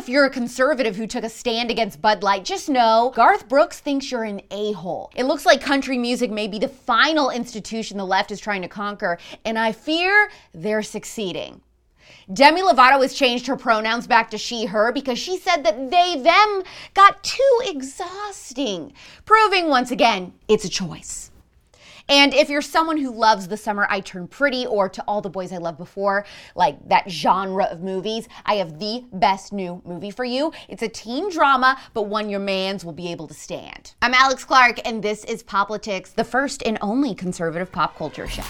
if you're a conservative who took a stand against Bud Light, just know Garth Brooks thinks you're an a hole. It looks like country music may be the final institution the left is trying to conquer, and I fear they're succeeding. Demi Lovato has changed her pronouns back to she, her because she said that they, them got too exhausting, proving once again it's a choice. And if you're someone who loves The Summer I Turned Pretty or To All the Boys I Loved Before, like that genre of movies, I have the best new movie for you. It's a teen drama, but one your mans will be able to stand. I'm Alex Clark, and this is Poplitics, the first and only conservative pop culture show.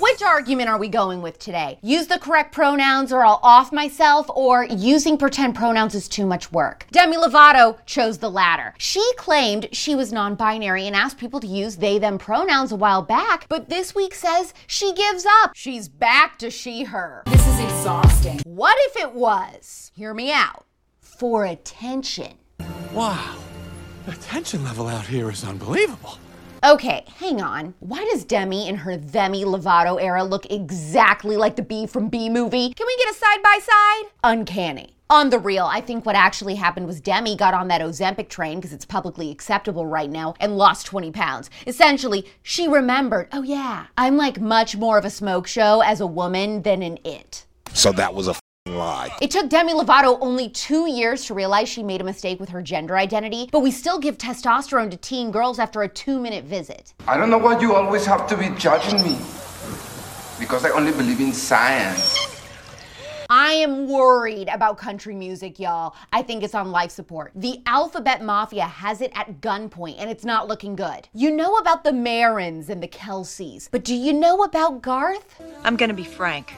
Which argument are we going with today? Use the correct pronouns or I'll off myself, or using pretend pronouns is too much work? Demi Lovato chose the latter. She claimed she was non binary and asked people to use they them pronouns a while back, but this week says she gives up. She's back to she her. This is exhausting. What if it was, hear me out, for attention? Wow. The tension level out here is unbelievable. Okay, hang on. Why does Demi in her Demi Lovato era look exactly like the Bee from Bee movie? Can we get a side by side? Uncanny. On the real, I think what actually happened was Demi got on that Ozempic train because it's publicly acceptable right now and lost 20 pounds. Essentially, she remembered, oh yeah, I'm like much more of a smoke show as a woman than an it. So that was a lie. It took Demi Lovato only two years to realize she made a mistake with her gender identity, but we still give testosterone to teen girls after a two minute visit. I don't know why you always have to be judging me. Because I only believe in science. I am worried about country music, y'all. I think it's on life support. The Alphabet Mafia has it at gunpoint and it's not looking good. You know about the Marens and the Kelseys, but do you know about Garth? I'm gonna be frank.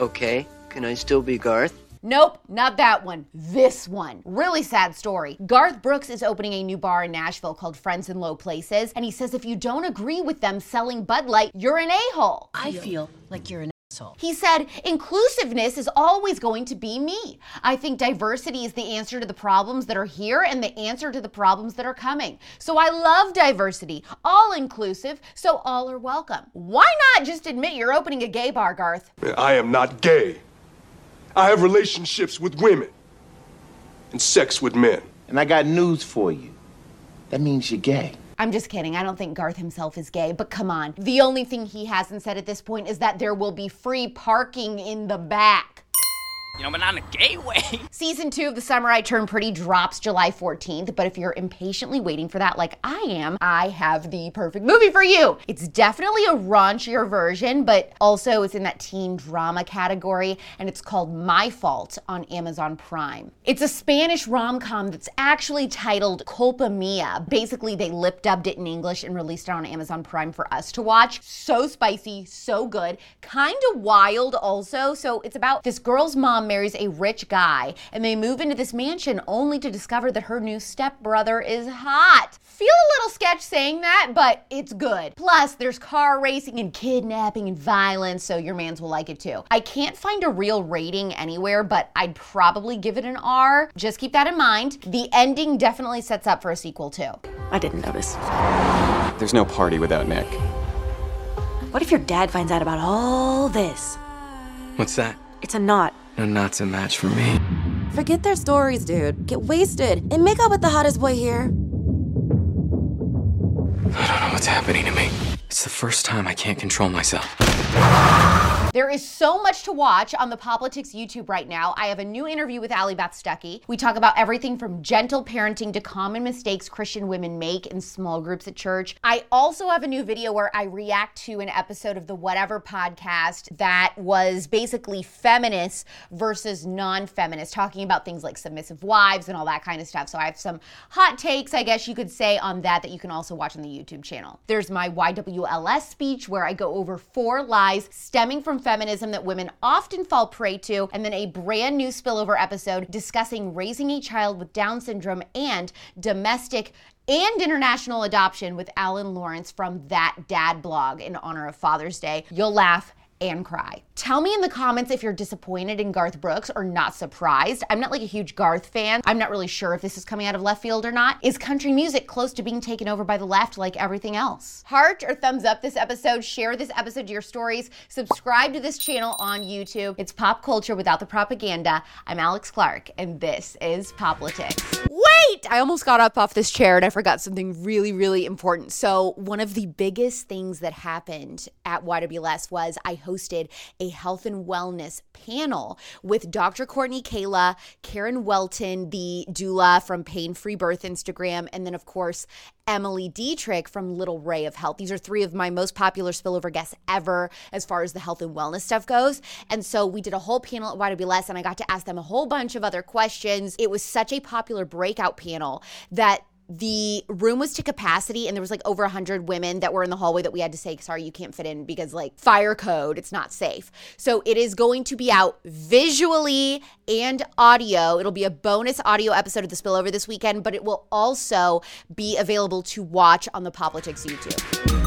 Okay. Can I still be Garth? Nope, not that one. This one. Really sad story. Garth Brooks is opening a new bar in Nashville called Friends in Low Places, and he says if you don't agree with them selling Bud Light, you're an a hole. I feel like you're an asshole. He said, inclusiveness is always going to be me. I think diversity is the answer to the problems that are here and the answer to the problems that are coming. So I love diversity, all inclusive, so all are welcome. Why not just admit you're opening a gay bar, Garth? I am not gay. I have relationships with women and sex with men. And I got news for you. That means you're gay. I'm just kidding. I don't think Garth himself is gay, but come on. The only thing he hasn't said at this point is that there will be free parking in the back. You know, but not in a gay way. Season two of The Summer I Turn Pretty drops July 14th, but if you're impatiently waiting for that like I am, I have the perfect movie for you. It's definitely a raunchier version, but also it's in that teen drama category, and it's called My Fault on Amazon Prime. It's a Spanish rom com that's actually titled Culpa Mia. Basically, they lip dubbed it in English and released it on Amazon Prime for us to watch. So spicy, so good, kind of wild also. So it's about this girl's mom marries a rich guy, and they move into this mansion only to discover that her new stepbrother is hot. Feel a little sketch saying that, but it's good. Plus, there's car racing and kidnapping and violence, so your mans will like it too. I can't find a real rating anywhere, but I'd probably give it an R. Just keep that in mind. The ending definitely sets up for a sequel too. I didn't notice. There's no party without Nick. What if your dad finds out about all this? What's that? It's a knot. No, not a match for me. Forget their stories, dude. Get wasted and make out with the hottest boy here. I don't know what's happening to me. It's the first time I can't control myself. There is so much to watch on the Poplitics YouTube right now. I have a new interview with Allie Beth Stuckey. We talk about everything from gentle parenting to common mistakes Christian women make in small groups at church. I also have a new video where I react to an episode of the Whatever podcast that was basically feminist versus non feminist, talking about things like submissive wives and all that kind of stuff. So I have some hot takes, I guess you could say, on that that you can also watch on the YouTube channel. There's my YWLS speech where I go over four lies stemming from feminism that women often fall prey to, and then a brand new spillover episode discussing raising a child with Down syndrome and domestic and international adoption with Alan Lawrence from That Dad blog in honor of Father's Day. You'll laugh and cry. Tell me in the comments if you're disappointed in Garth Brooks or not surprised. I'm not like a huge Garth fan. I'm not really sure if this is coming out of left field or not. Is country music close to being taken over by the left like everything else? Heart or thumbs up this episode, share this episode to your stories, subscribe to this channel on YouTube. It's pop culture without the propaganda. I'm Alex Clark, and this is Poplitics. Wait! I almost got up off this chair and I forgot something really, really important. So, one of the biggest things that happened at YWLS was I hosted a health and wellness panel with Dr. Courtney Kayla, Karen Welton, the doula from Pain Free Birth Instagram, and then, of course, Emily Dietrich from Little Ray of Health. These are three of my most popular spillover guests ever as far as the health and wellness stuff goes. And so we did a whole panel at YWLS and I got to ask them a whole bunch of other questions. It was such a popular breakout panel that the room was to capacity and there was like over 100 women that were in the hallway that we had to say sorry you can't fit in because like fire code it's not safe. So it is going to be out visually and audio. It'll be a bonus audio episode of the spillover this weekend but it will also be available to watch on the Poplitics youtube